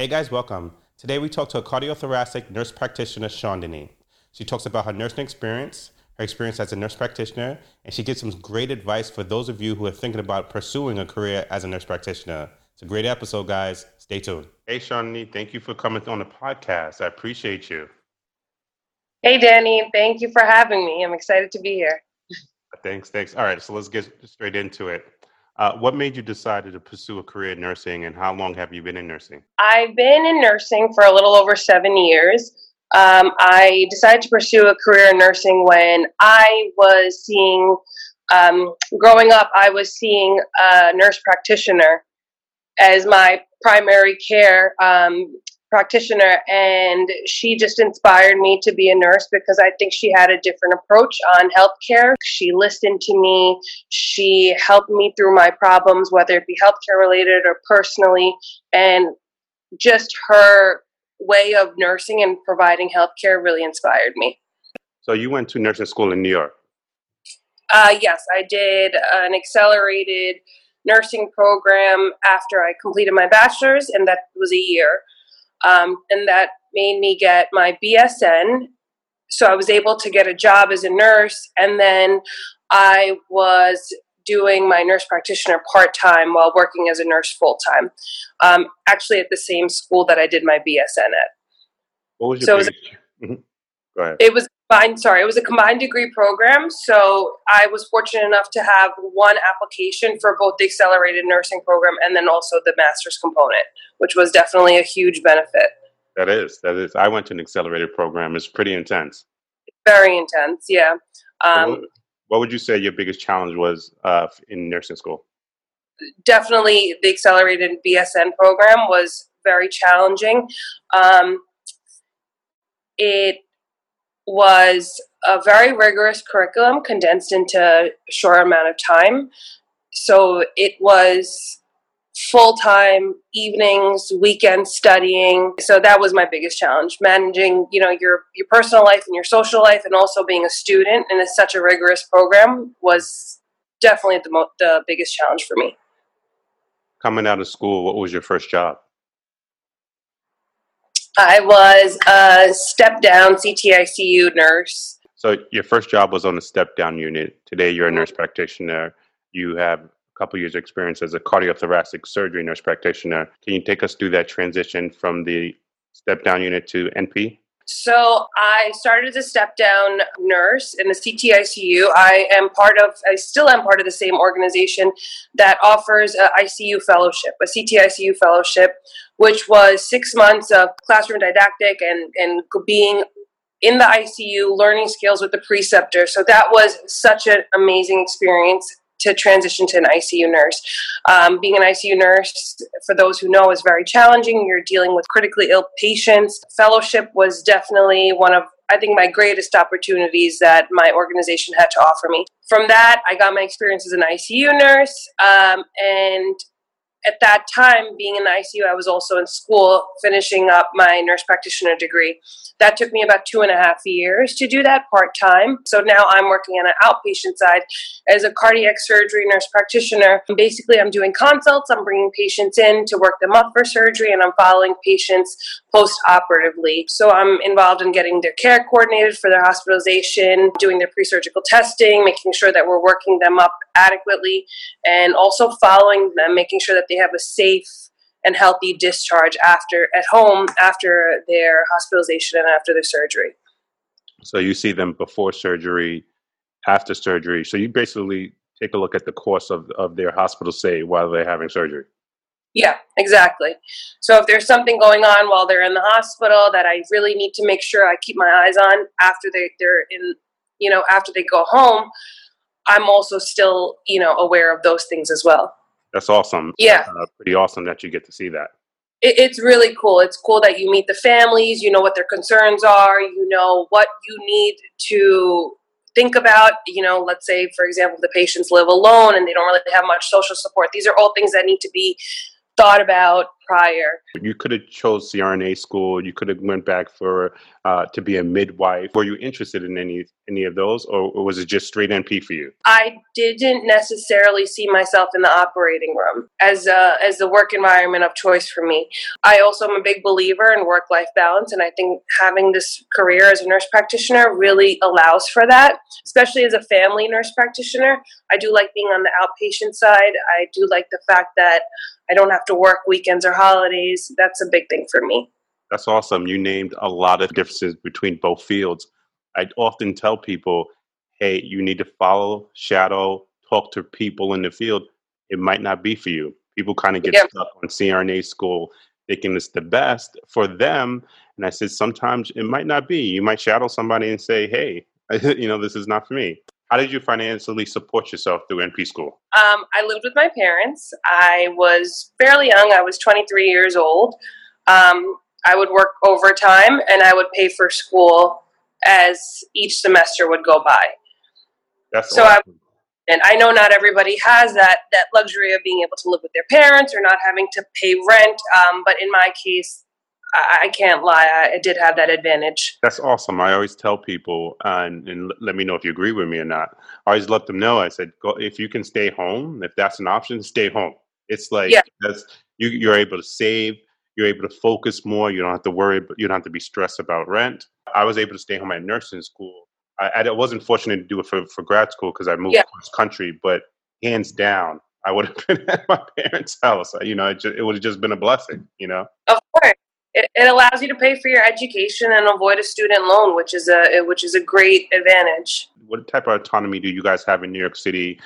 Hey guys, welcome. Today we talk to a cardiothoracic nurse practitioner, Shawn Denny. She talks about her nursing experience, her experience as a nurse practitioner, and she gives some great advice for those of you who are thinking about pursuing a career as a nurse practitioner. It's a great episode, guys. Stay tuned. Hey, Shawn Denny, thank you for coming on the podcast. I appreciate you. Hey, Danny. Thank you for having me. I'm excited to be here. Thanks, thanks. All right, so let's get straight into it. Uh, what made you decide to pursue a career in nursing, and how long have you been in nursing? I've been in nursing for a little over seven years. Um, I decided to pursue a career in nursing when I was seeing, um, growing up, I was seeing a nurse practitioner as my primary care um, practitioner and she just inspired me to be a nurse because I think she had a different approach on healthcare. She listened to me, she helped me through my problems, whether it be healthcare related or personally, and just her way of nursing and providing healthcare really inspired me. So you went to nursing school in New York? Uh, yes, I did an accelerated nursing program after I completed my bachelor's, and that was a year. Um, and that made me get my BSN. So I was able to get a job as a nurse, and then I was doing my nurse practitioner part time while working as a nurse full time. Um, actually, at the same school that I did my BSN at. What was your So it was- Mhm. Go ahead. It was combined. Sorry, it was a combined degree program. So I was fortunate enough to have one application for both the accelerated nursing program and then also the master's component, which was definitely a huge benefit. That is, that is. I went to an accelerated program. It's pretty intense. Very intense. Yeah. Um, what, what would you say your biggest challenge was uh, in nursing school? definitely the accelerated BSN program was very challenging. Um, it was a very rigorous curriculum condensed into a short amount of time. So it was full time evenings, weekend studying. So that was my biggest challenge, managing, you know, your your personal life and your social life and also being a student in a, such a rigorous program was definitely the mo- the biggest challenge for me. Coming out of school, what was your first job? I was a step down CTICU nurse. So your first job was on the step down unit. Today you're a nurse practitioner. You have a couple years experience as a cardiothoracic surgery nurse practitioner. Can you take us through that transition from the step down unit to NP? So I started as a step down nurse in the CTICU. I am part of, I still am part of the same organization that offers a ICU fellowship, a CTICU fellowship, which was six months of classroom didactic and, and being in the ICU, learning skills with the preceptor. So that was such an amazing experience to transition to an ICU nurse. Um, being an ICU nurse, for those who know, is very challenging. You're dealing with critically ill patients. Fellowship was definitely one of I think my greatest opportunities that my organization had to offer me. From that, I got my experience as an ICU nurse, um, and at that time, being in the ICU, I was also in school finishing up my nurse practitioner degree. That took me about two and a half years to do that part time. So now I'm working on an outpatient side as a cardiac surgery nurse practitioner. Basically, I'm doing consults, I'm bringing patients in to work them up for surgery, and I'm following patients post operatively. So I'm involved in getting their care coordinated for their hospitalization, doing their pre surgical testing, making sure that we're working them up adequately, and also following them, making sure that they have a safe and healthy discharge after at home after their hospitalization and after their surgery. So you see them before surgery, after surgery. So you basically take a look at the course of, of their hospital stay while they're having surgery. Yeah, exactly. So if there's something going on while they're in the hospital that I really need to make sure I keep my eyes on after they, they're in, you know, after they go home, I'm also still, you know, aware of those things as well. That's awesome. Yeah. Uh, pretty awesome that you get to see that. It, it's really cool. It's cool that you meet the families, you know what their concerns are, you know what you need to think about. You know, let's say, for example, the patients live alone and they don't really have much social support. These are all things that need to be thought about prior. You could have chose CRNA school. You could have went back for uh, to be a midwife. Were you interested in any any of those, or, or was it just straight NP for you? I didn't necessarily see myself in the operating room as a, as the work environment of choice for me. I also am a big believer in work life balance, and I think having this career as a nurse practitioner really allows for that, especially as a family nurse practitioner. I do like being on the outpatient side. I do like the fact that I don't have to work weekends or holidays. That's a big thing for me. That's awesome. You named a lot of differences between both fields. I often tell people, hey, you need to follow, shadow, talk to people in the field. It might not be for you. People kind of get yeah. stuck on CRNA school thinking it's the best for them. And I said, sometimes it might not be. You might shadow somebody and say, hey, you know, this is not for me. How did you financially support yourself through NP school? Um, I lived with my parents. I was fairly young. I was 23 years old. Um, I would work overtime and I would pay for school as each semester would go by. That's so awesome. I, and I know not everybody has that that luxury of being able to live with their parents or not having to pay rent. Um, but in my case, I, I can't lie, I, did have that advantage. That's awesome. I always tell people, uh, and, and, let me know if you agree with me or not. I always let them know. I said, go, if you can stay home, if that's an option, stay home. It's like yeah. you, you're able to save you're able to focus more. You don't have to worry. You don't have to be stressed about rent. I was able to stay home at nursing school. I, I wasn't fortunate to do it for, for grad school because I moved yeah. cross country, but hands down, I would have been at my parents' house. You know, it, just, it would have just been a blessing. You know, of. It, it allows you to pay for your education and avoid a student loan, which is a which is a great advantage. What type of autonomy do you guys have in New York City,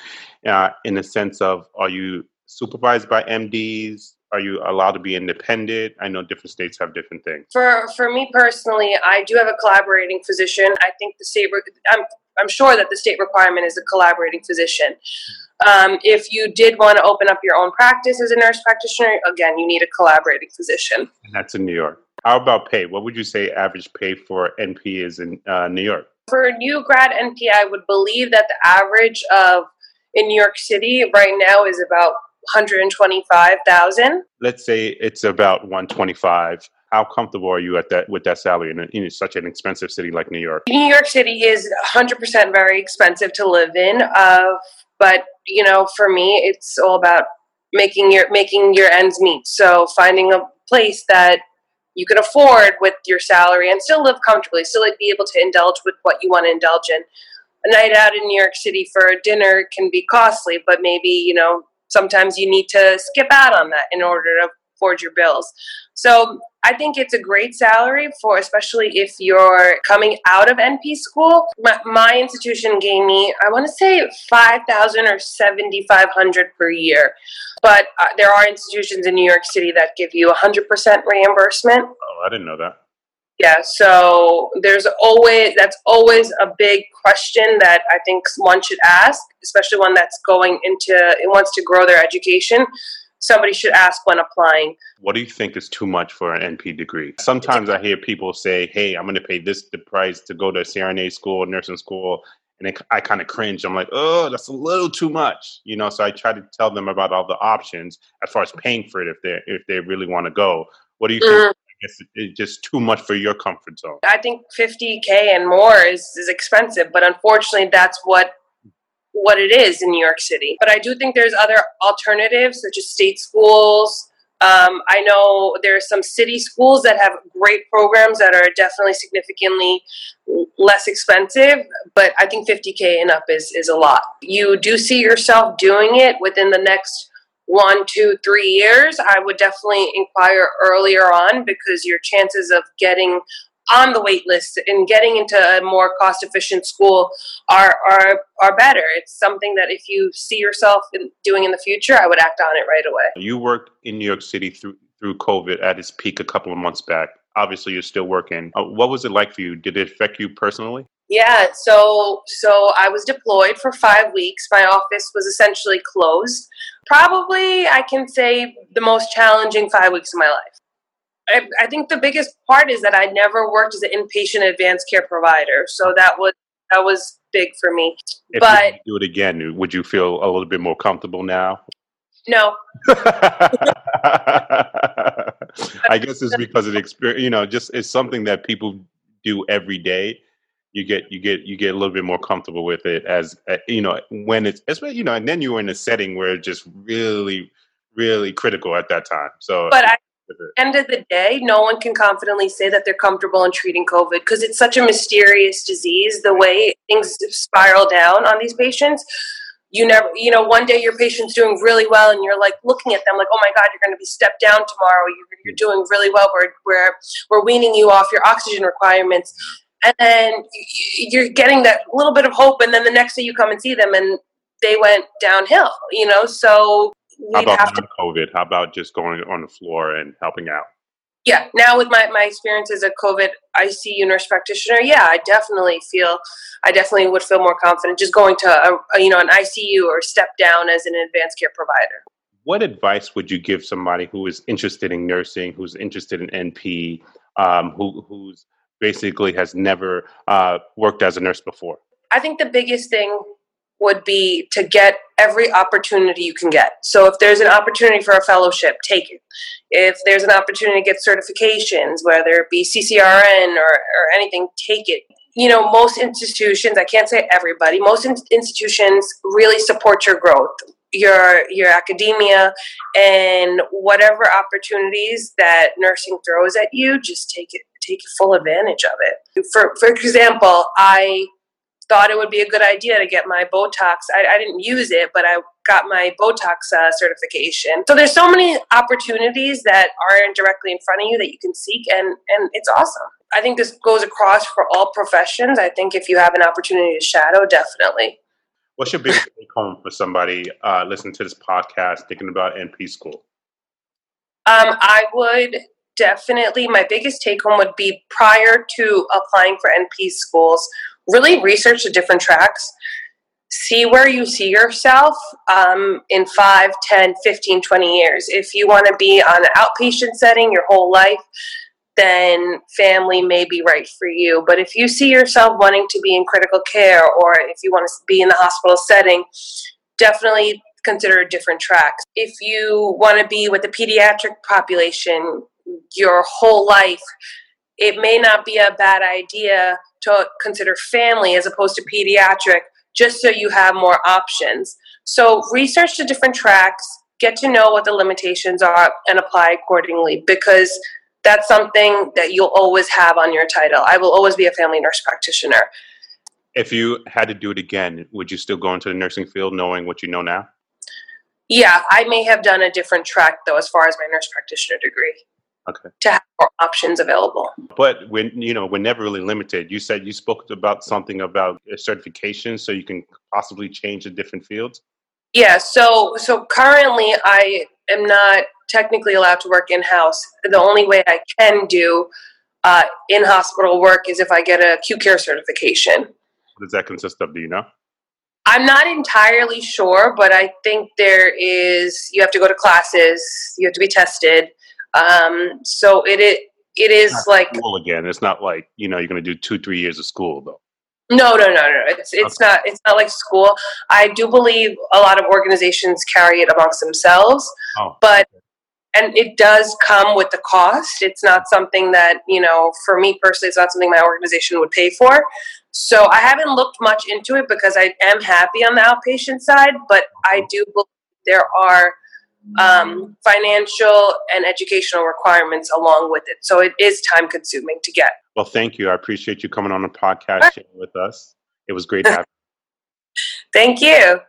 uh, in the sense of are you supervised by MDs? Are you allowed to be independent? I know different states have different things. For for me personally, I do have a collaborating physician. I think the state. I'm I'm sure that the state requirement is a collaborating physician. Um, if you did want to open up your own practice as a nurse practitioner, again, you need a collaborating physician. And that's in New York. How about pay? What would you say average pay for NP is in uh, New York? For a new grad NP, I would believe that the average of in New York City right now is about 125,000. Let's say it's about 125. How comfortable are you at that with that salary in, in such an expensive city like New York? New York City is 100% very expensive to live in. Uh, but you know, for me, it's all about making your making your ends meet. So finding a place that you can afford with your salary and still live comfortably, still like be able to indulge with what you want to indulge in. A night out in New York City for a dinner can be costly, but maybe you know sometimes you need to skip out on that in order to afford your bills. So I think it's a great salary for, especially if you're coming out of NP school. My, my institution gave me, I want to say, five thousand or seventy five hundred per year. But uh, there are institutions in New York City that give you hundred percent reimbursement. Oh, I didn't know that. Yeah, so there's always that's always a big question that I think one should ask, especially one that's going into it wants to grow their education. Somebody should ask when applying. What do you think is too much for an NP degree? Sometimes I hear people say, "Hey, I'm going to pay this the price to go to a CRNA school, nursing school," and it, I kind of cringe. I'm like, "Oh, that's a little too much," you know. So I try to tell them about all the options as far as paying for it if they if they really want to go. What do you think? Mm guess it's just too much for your comfort zone. I think 50k and more is, is expensive, but unfortunately, that's what what it is in New York City. But I do think there's other alternatives, such as state schools. Um, I know there are some city schools that have great programs that are definitely significantly less expensive, but I think 50k and up is is a lot. You do see yourself doing it within the next one, two, three years, I would definitely inquire earlier on because your chances of getting on the wait list and getting into a more cost efficient school are, are are better. It's something that if you see yourself in, doing in the future, I would act on it right away. You worked in New York City through through COVID at its peak a couple of months back. Obviously, you're still working. Uh, what was it like for you? Did it affect you personally? Yeah, so so I was deployed for five weeks. My office was essentially closed. Probably, I can say the most challenging five weeks of my life. I, I think the biggest part is that I never worked as an inpatient advanced care provider, so that was that was big for me. If but do it again, would you feel a little bit more comfortable now? No. I guess it's because of the experience. You know, just it's something that people do every day. You get you get you get a little bit more comfortable with it as uh, you know when it's especially you know, and then you were in a setting where it's just really really critical at that time. So, but the end of the day, no one can confidently say that they're comfortable in treating COVID because it's such a mysterious disease. The way things spiral down on these patients. You never you know one day your patient's doing really well and you're like looking at them like oh my god you're going to be stepped down tomorrow. You're, you're mm. doing really well. We're, we're we're weaning you off your oxygen requirements. And then you're getting that little bit of hope and then the next day you come and see them and they went downhill you know? So how about to, covid how about just going on the floor and helping out? Yeah now with my, my experience as a covid icu nurse practitioner yeah i definitely feel i definitely would feel more confident just going to a, a, you know an icu or step down as an advanced care provider. What advice would you give somebody who is interested in nursing who's interested in np um, who, who's basically has never uh, worked as a nurse before? I think the biggest thing would be to get every opportunity you can get. So if there's an opportunity for a fellowship, take it. If there's an opportunity to get certifications, whether it be CCRN or, or anything, take it. You know, most institutions, I can't say everybody, most in- institutions really support your growth, your your academia, and whatever opportunities that nursing throws at you, just take it take full advantage of it. For for example, I thought it would be a good idea to get my Botox. I, I didn't use it, but I got my Botox uh, certification. So there's so many opportunities that aren't directly in front of you that you can seek, and and it's awesome. I think this goes across for all professions. I think if you have an opportunity to shadow, definitely. What's your biggest take home for somebody uh, listening to this podcast, thinking about NP school? Um, I would definitely. My biggest take home would be prior to applying for NP schools really research the different tracks see where you see yourself um, in 5 10 15 20 years. If you want to be on an outpatient setting your whole life then family may be right for you. But if you see yourself wanting to be in critical care or if you want to be in the hospital setting definitely consider different tracks. If you want to be with the pediatric population your whole life it may not be a bad idea to consider family as opposed to pediatric just so you have more options. So research the different tracks, get to know what the limitations are, and apply accordingly because that's something that you'll always have on your title. I will always be a family nurse practitioner. If you had to do it again, would you still go into the nursing field knowing what you know now? Yeah, I may have done a different track though, as far as my nurse practitioner degree. Okay. To have more options available. But when you know, we're never really limited. You said you spoke about something about certification, so you can possibly change the different fields. Yeah. So so currently, I am not technically allowed to work in house. The only way I can do uh, in hospital work is if I get a acute care certification. What does that consist of? Do you know? I'm not entirely sure, but I think there is. You have to go to classes. You have to be tested. Um, so it it, it is like school again. It's not like you know you're going to do two three years of school though. No, no, no, no. It's it's okay. not it's not like school. I do believe a lot of organizations carry it amongst themselves, oh, but and it does come with the cost. It's not something that you know. For me personally, it's not something my organization would pay for. So I haven't looked much into it because I am happy on the outpatient side, but I do believe there are um, financial and educational requirements along with it. So it is time consuming to get. Well, thank you. I appreciate you coming on the podcast with us. It was great having Thank you.